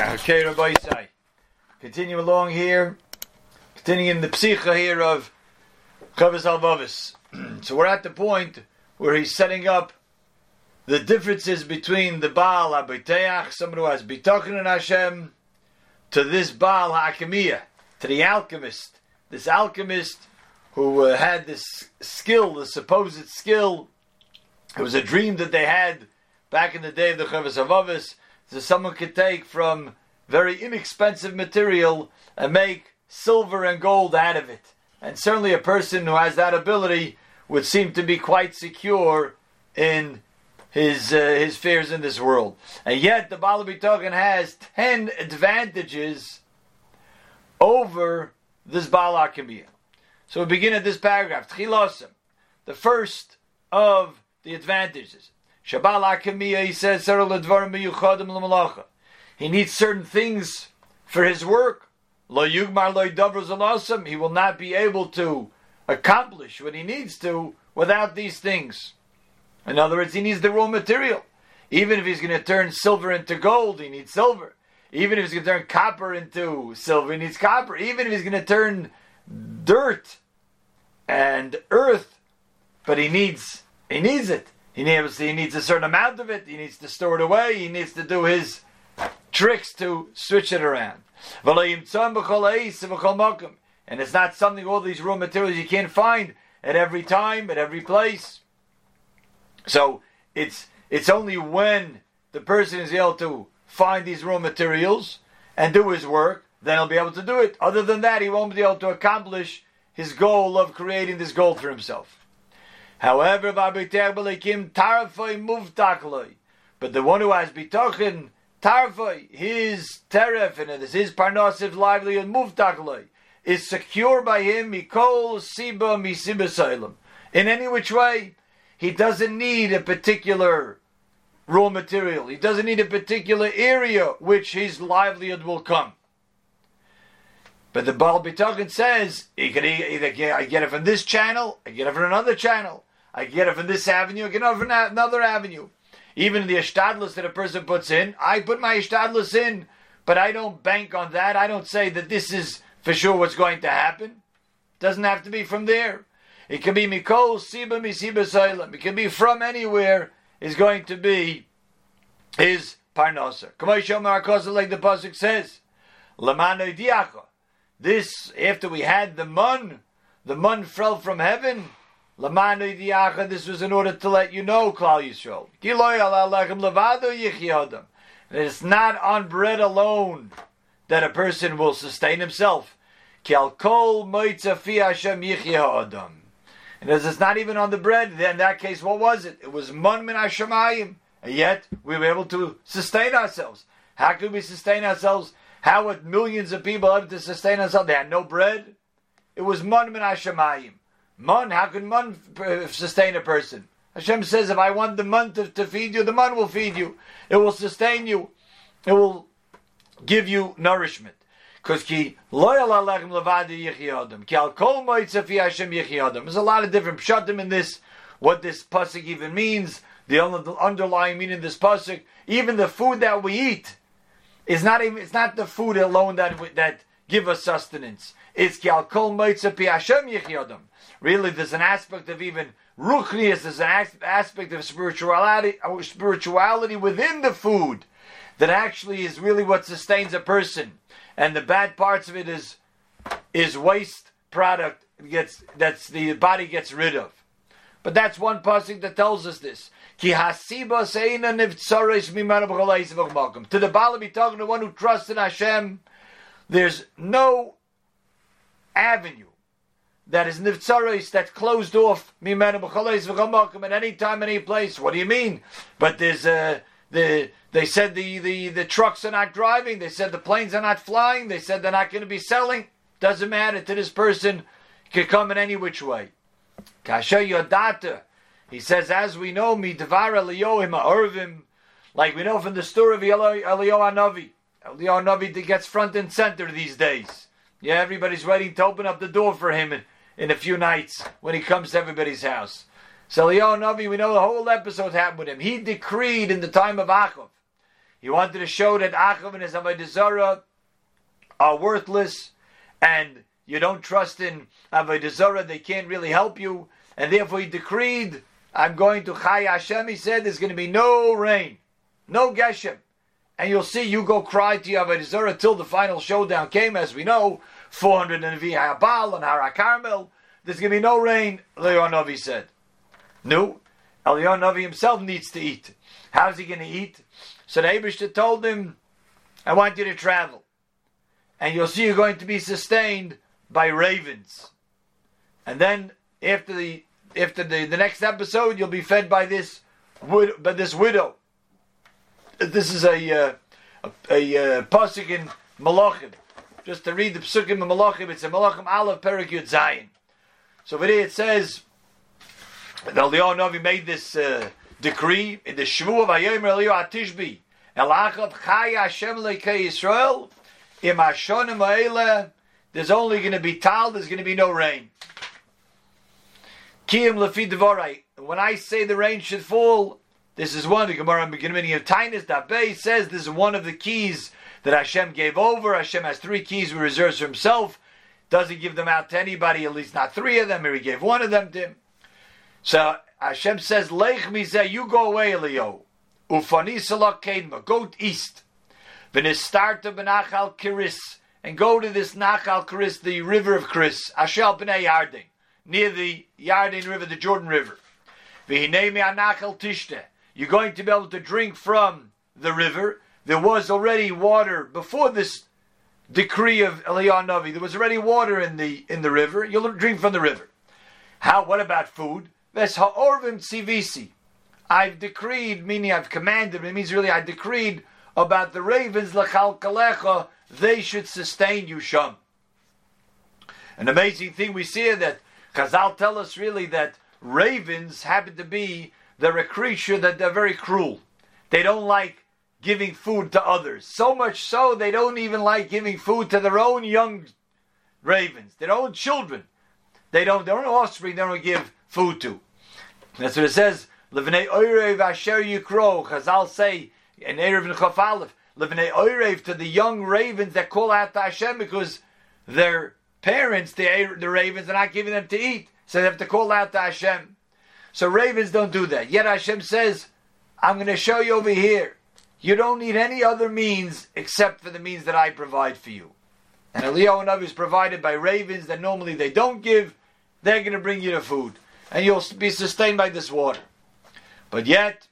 Okay, Rabbi Isai. Continue along here. Continuing the psicha here of Chavos HaLevavos. so we're at the point where he's setting up the differences between the Baal HaBeiteach, someone who has Bitochen in Hashem, to this Baal HaAkemiyah, to the alchemist. This alchemist who uh, had this skill, the supposed skill. It was a dream that they had back in the day of the Chavos HaLevavos so someone could take from very inexpensive material and make silver and gold out of it. And certainly a person who has that ability would seem to be quite secure in his uh, his fears in this world. And yet the Balabi token has ten advantages over this Baal So we begin at this paragraph. The first of the advantages. He says, He needs certain things for his work. Lo Yugmar He will not be able to accomplish what he needs to without these things. In other words, he needs the raw material. Even if he's going to turn silver into gold, he needs silver. Even if he's going to turn copper into silver, he needs copper. Even if he's going to turn dirt and earth, but he needs he needs it. He needs, he needs a certain amount of it. He needs to store it away. He needs to do his tricks to switch it around. And it's not something, all these raw materials you can't find at every time, at every place. So it's it's only when the person is able to find these raw materials and do his work, then he'll be able to do it. Other than that, he won't be able to accomplish his goal of creating this gold for himself. However, but the one who has bitochen tarfoi, his teref, and it is his parnosiv livelihood muvtakloi, is secure by him mikol siba misiba In any which way, he doesn't need a particular raw material. He doesn't need a particular area which his livelihood will come. But the Baal Bitochen says, he can either get, I get it from this channel, I get it from another channel. I get it from this avenue, I get it from another avenue. Even the ishtadlus that a person puts in, I put my ishtadlus in, but I don't bank on that. I don't say that this is for sure what's going to happen. Doesn't have to be from there. It can be mikol siba misiba soilim. It can be from anywhere. Is going to be his parnosa. Like the pasuk says, This after we had the mun, the mun fell from heaven. This was in order to let you know, Klal Yisrael. It's not on bread alone that a person will sustain himself. And as it's not even on the bread, then in that case, what was it? It was man min hashamayim. And yet, we were able to sustain ourselves. How could we sustain ourselves? How would millions of people able to sustain ourselves? They had no bread. It was man min hashamayim. Man, how can man uh, sustain a person? Hashem says, if I want the man to, to feed you, the man will feed you. It will sustain you. It will give you nourishment. Because ki loyal alechem levadi yichiyadam. Ki kol moitzafi Hashem yichiyadam. There's a lot of different pshatim in this, what this pasuk even means, the underlying meaning of this pasuk. Even the food that we eat is not even, it's not the food alone that, that give us sustenance. It's ki al kol moitzafi Hashem. Really, there's an aspect of even ruchnius, there's an aspect of spirituality, uh, spirituality within the food that actually is really what sustains a person. And the bad parts of it is is waste product gets that's the body gets rid of. But that's one passage that tells us this. To the Balaam, talking to one who trusts in Hashem, there's no avenue that is nivtzaris, that's closed off at any time, any place. What do you mean? But there's uh, the they said the, the, the trucks are not driving. They said the planes are not flying. They said they're not going to be selling. Doesn't matter to this person. Could come in any which way. Kasha Yodata. He says, as we know, midvar Eliyohim Arvim, like we know from the story of Eliyahu Navi. Eliyahu Navi gets front and center these days. Yeah, everybody's waiting to open up the door for him. And in a few nights when he comes to everybody's house. So Eliyahu Navi, we know the whole episode happened with him. He decreed in the time of Achav. He wanted to show that Achav and his Avodah are worthless, and you don't trust in Avodah They can't really help you, and therefore he decreed, "I'm going to Chai Hashem." He said, "There's going to be no rain, no Geshem." And you'll see you go cry to Avodah till the final showdown came, as we know, 400 and Habal and Hara Carmel. There's going to be no rain, Leonovi said. No, Eliyahu himself needs to eat. How's he going to eat? So the told him, I want you to travel. And you'll see you're going to be sustained by ravens. And then after the after the, the next episode, you'll be fed by this by this widow. This is a uh, a, a uh, pasuk in Malachim. Just to read the psukim in Malachim, it's a Malachim Aleph Perik Yud Zayin. So over there it says the Eliyahu Navi made this uh, decree in the Shvu of Hayomer Eliyahu Atishbi. Elachav Chai Hashem Lekei Yisrael Im Hashonim Ha'ele There's only going to be tal, there's going to be no rain. Kiyim Lefi Devorai When I say the rain should fall, this is one, the Gemara in beginning of Taanis, Dabei says this is one of the keys that Hashem gave over. Hashem has three keys he reserves for himself. Doesn't give them out to anybody, at least not three of them, or he gave one of them to him. So Hashem says, Lech mizeh, you go away, Elio. Ufani salak kedma, go east. V'nistarta b'nachal kiris, and go to this Nachal Kiris, the river of Kiris, Ashel b'nei Yardin, near the Yardin River, the Jordan River. V'hinei anachal tishte, you're going to be able to drink from the river. There was already water before this decree of Eliyahu Navi. There was already water in the in the river. You'll drink from the river. How? What about food? Ves ha'orvim tzivisi. I've decreed, meaning I've commanded, it means really I decreed about the ravens, lachal kalecha, they should sustain you, Sham. An amazing thing we see that Chazal tell us really that ravens happen to be, they're a creature that they're very cruel. They don't like giving food to others. So much so, they don't even like giving food to their own young ravens, their own children. They don't, their own offspring, they don't give food to. That's what it says. Livnei oirev asher yikro. Chazal say in Erev and Chaf oirev to the young ravens that call out to Hashem because their parents, the, the ravens, are not giving them to eat. So they have to call out to Hashem. So ravens don't do that. Yet Hashem says, I'm going to show you over here. You don't need any other means except for the means that I provide for you. And Eliyahu Navi is provided by ravens that normally they don't give. They're going to bring you the food and you'll be sustained by this water. But yet,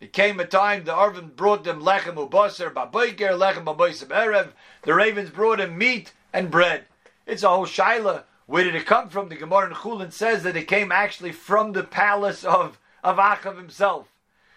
it came a time the Arvin brought them lechem ubaser baboiker lechem baboisim erev. The ravens brought him meat and bread. It's a whole shaila. Where did it come from? The Gemara in Chulin says that it came actually from the palace of of Achav himself.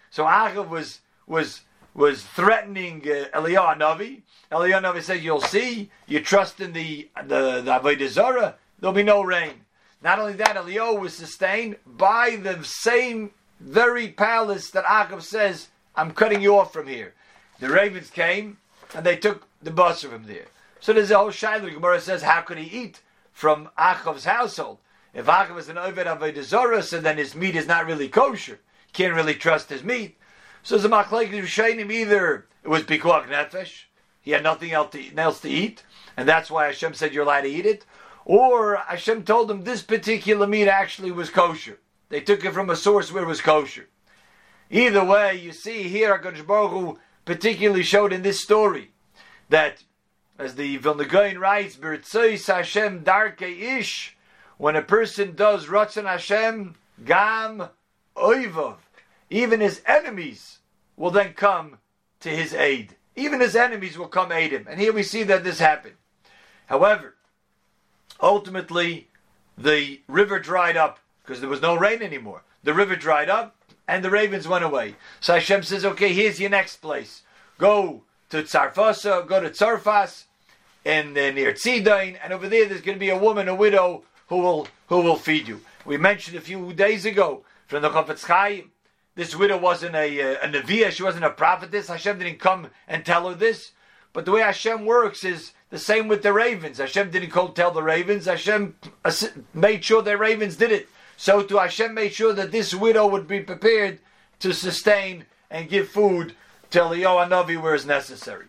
So Achav was was was threatening uh, Eliyahu Navi. Eliyahu Navi said, "You'll see. You trust in the the, the Avodah Zarah. There'll be no rain." Not only that, Eliyahu was sustained by the same very palace that Achav says, I'm cutting you off from here. The ravens came and they took the bus from there. So there's a whole shaila. The Gemara says, how could he eat from Achav's household? If Achav is an Oved Avodah so then his meat is not really kosher. Can't really trust his meat. So the Machlek Rishonim either it was Pikuach Nefesh, he had nothing else to, else to eat, and that's why Hashem said you're allowed to eat it, or Hashem told them this particular meat actually was kosher. They took it from a source where it was kosher. Either way, you see here HaKadosh Baruch particularly showed in this story that, as the Vilna Gaon writes, B'ritzois Hashem darke ish, when a person does Ratzon Hashem, gam oivav, even his enemies will then come to his aid. Even his enemies will come aid him. And here we see that this happened. However, ultimately the river dried up because there was no rain anymore. The river dried up and the ravens went away. So Hashem says, okay, here's your next place. Go to Tsarfasa, go to Tzarfas, and uh, near Tzidain, and over there there's going to be a woman, a widow, who will who will feed you. We mentioned a few days ago from the Chafetz Chaim, this widow wasn't a, uh, a Neviah, she wasn't a prophetess. Hashem didn't come and tell her this. But the way Hashem works is the same with the ravens. Hashem didn't call tell the ravens. Hashem made sure the ravens did it. So to Hashem made sure that this widow would be prepared to sustain and give food to Eliyahu Hanavi where is necessary.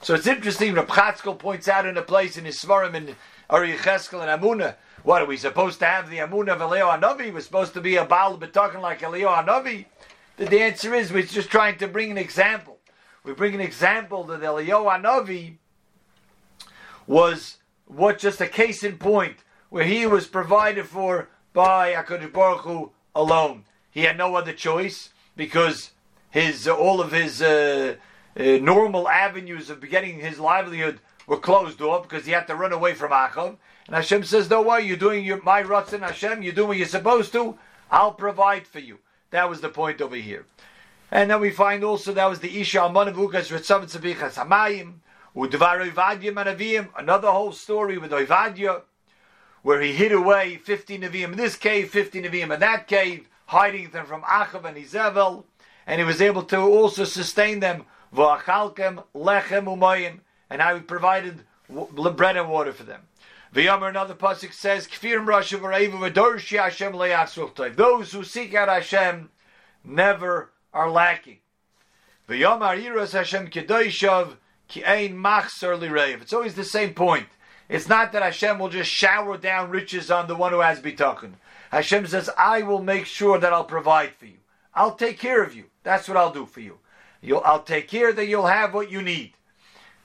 So it's interesting. Reb Chatzkel points out in a place in his Svarim in Ari Cheskel and Amuna. What are we supposed to have the Amuna of Eliyahu Hanavi? We're supposed to be a Baal talking like Eliyahu Hanavi. The, the answer is we're just trying to bring an example. We bring an example that Eliyahu Hanavi was what just a case in point where he was provided for by Hakadosh Baruch Hu alone. He had no other choice because his uh, all of his uh, uh, normal avenues of getting his livelihood were closed off because he had to run away from Achav. And Hashem says, "No way, you're doing your my Ratzon Hashem. You're doing what you're supposed to. I'll provide for you." That was the point over here. And then we find also that was the Isha Amanavukas Ritzav Tzabichas Hamayim, Udvar Oivadya Manavim, another whole story with Oivadya, where he hid away 50 Nevi'im in this cave, 50 Nevi'im in that cave, hiding them from Achav and Izevel, and he was able to also sustain them, V'achalkem Lechem Umayim, and he provided bread and water for them. V'yomer another pasuk says, "Kfirim v'dorshi Hashem Those who seek out Hashem never are lacking. V'yomar yiras Hashem kedoishav ki ein machsar lireiv. It's always the same point. It's not that Hashem will just shower down riches on the one who has bitaken. Hashem says, I will make sure that I'll provide for you. I'll take care of you. That's what I'll do for you. You'll, I'll take care that you'll have what you need.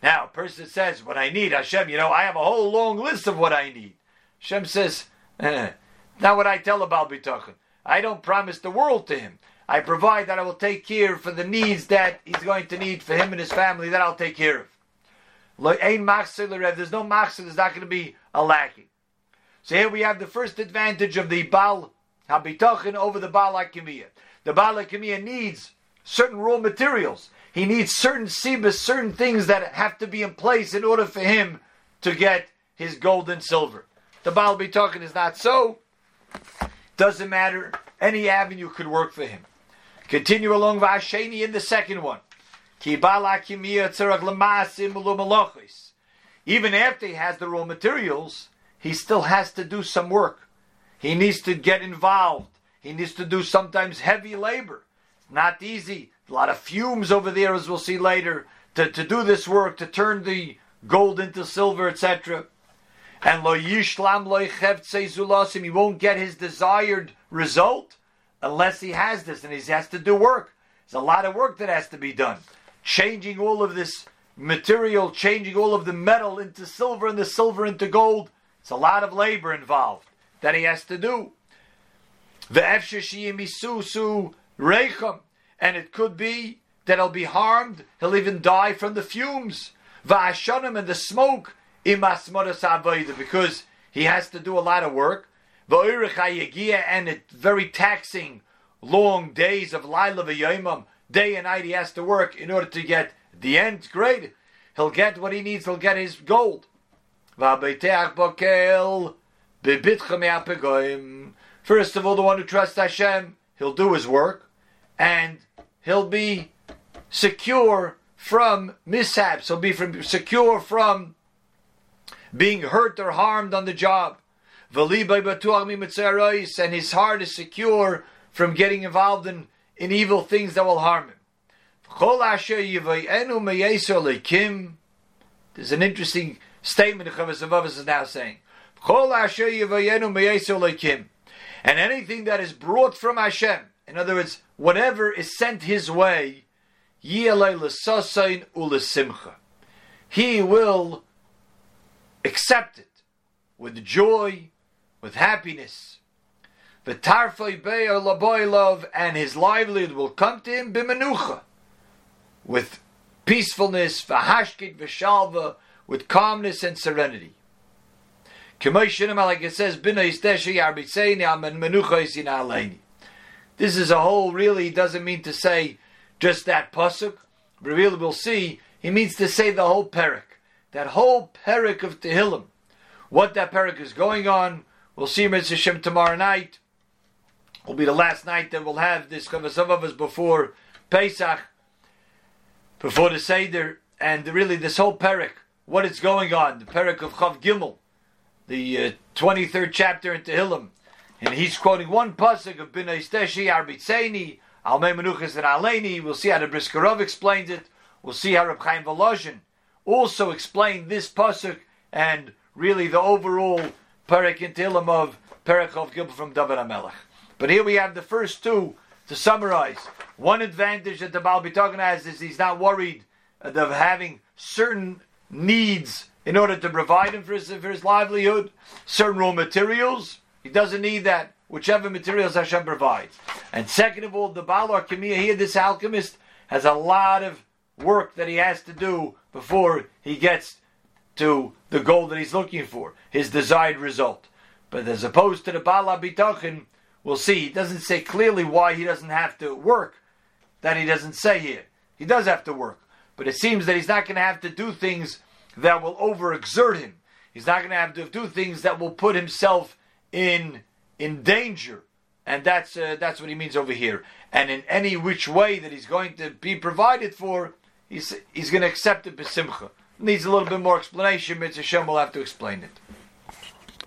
Now, a person says, What I need, Hashem, you know, I have a whole long list of what I need. Hashem says, eh, Not what I tell about Bitachon. I don't promise the world to him. I provide that I will take care for the needs that he's going to need for him and his family, that I'll take care of. There's no machzor, there's not going to be a lacking. So here we have the first advantage of the Baal Habitachin over the Baal Akimiyah. The Baal Akimiyah needs certain raw materials. He needs certain sibas, certain things that have to be in place in order for him to get his gold and silver. The Baal Bitachin is not so. Doesn't matter. Any avenue could work for him. Continue along Vasheni in the second one. Even after he has the raw materials, he still has to do some work. He needs to get involved. He needs to do sometimes heavy labor. Not easy. A lot of fumes over there, as we'll see later, to, to do this work, to turn the gold into silver, etc. And lo yishlam lo zulasim, he won't get his desired result unless he has this and he has to do work. There's a lot of work that has to be done. Changing all of this material, changing all of the metal into silver and the silver into gold. It's a lot of labor involved that he has to do. And it could be that he'll be harmed, he'll even die from the fumes. Va'ashanim and the smoke because he has to do a lot of work and it's very taxing, long days of Laila v'yomim, day and night he has to work in order to get the end. Great, he'll get what he needs. He'll get his gold. First of all, the one who trusts Hashem, he'll do his work, and he'll be secure from mishaps. He'll be from, secure from being hurt or harmed on the job and his heart is secure from getting involved in, in evil things that will harm him. There's an interesting statement the Chavos HaLevavos is now saying. And anything that is brought from Hashem, in other words, whatever is sent his way, he will accept it with joy, with happiness. The tarfei be'er love, and his livelihood will come to him bimenucha, with peacefulness, v'hashkit v'shalva, with calmness and serenity. This is a whole, really he doesn't mean to say just that pasuk. Really we'll see, he means to say the whole parak. That whole parak of Tehillim. What that parak is going on, We'll see Mitzvah Hashem tomorrow night. Will be the last night that we'll have this cover some of us before Pesach, before the Seder, and really this whole parak, what is going on, the parak of Chav Gimel, the uh, third chapter in Tehillim, and he's quoting one pasuk of Bnei Steshi Arbitzeini Almei Menuchas and Aleni. We'll see how the Brisker Rav explains it. We'll see how Reb Chaim Volozhin also explained this pasuk and really the overall Perek in Tehillim of Perek of Gilbert from David HaMelech. But here we have the first two to summarize. One advantage that the Baal Bitogan has is he's not worried of having certain needs in order to provide him for his, for his livelihood, certain raw materials. He doesn't need that, whichever materials Hashem provides. And second of all, the Baal Archimia here, this alchemist, has a lot of work that he has to do before he gets to the goal that he's looking for, his desired result. But as opposed to the Baal Bitachin, we'll see, he doesn't say clearly why he doesn't have to work. That he doesn't say here. He does have to work. But it seems that he's not going to have to do things that will overexert him. He's not going to have to do things that will put himself in in danger. And that's uh, that's what he means over here. And in any which way that he's going to be provided for, he's he's going to accept it besimcha. Needs a little bit more explanation. Mitzvah Hashem will have to explain it.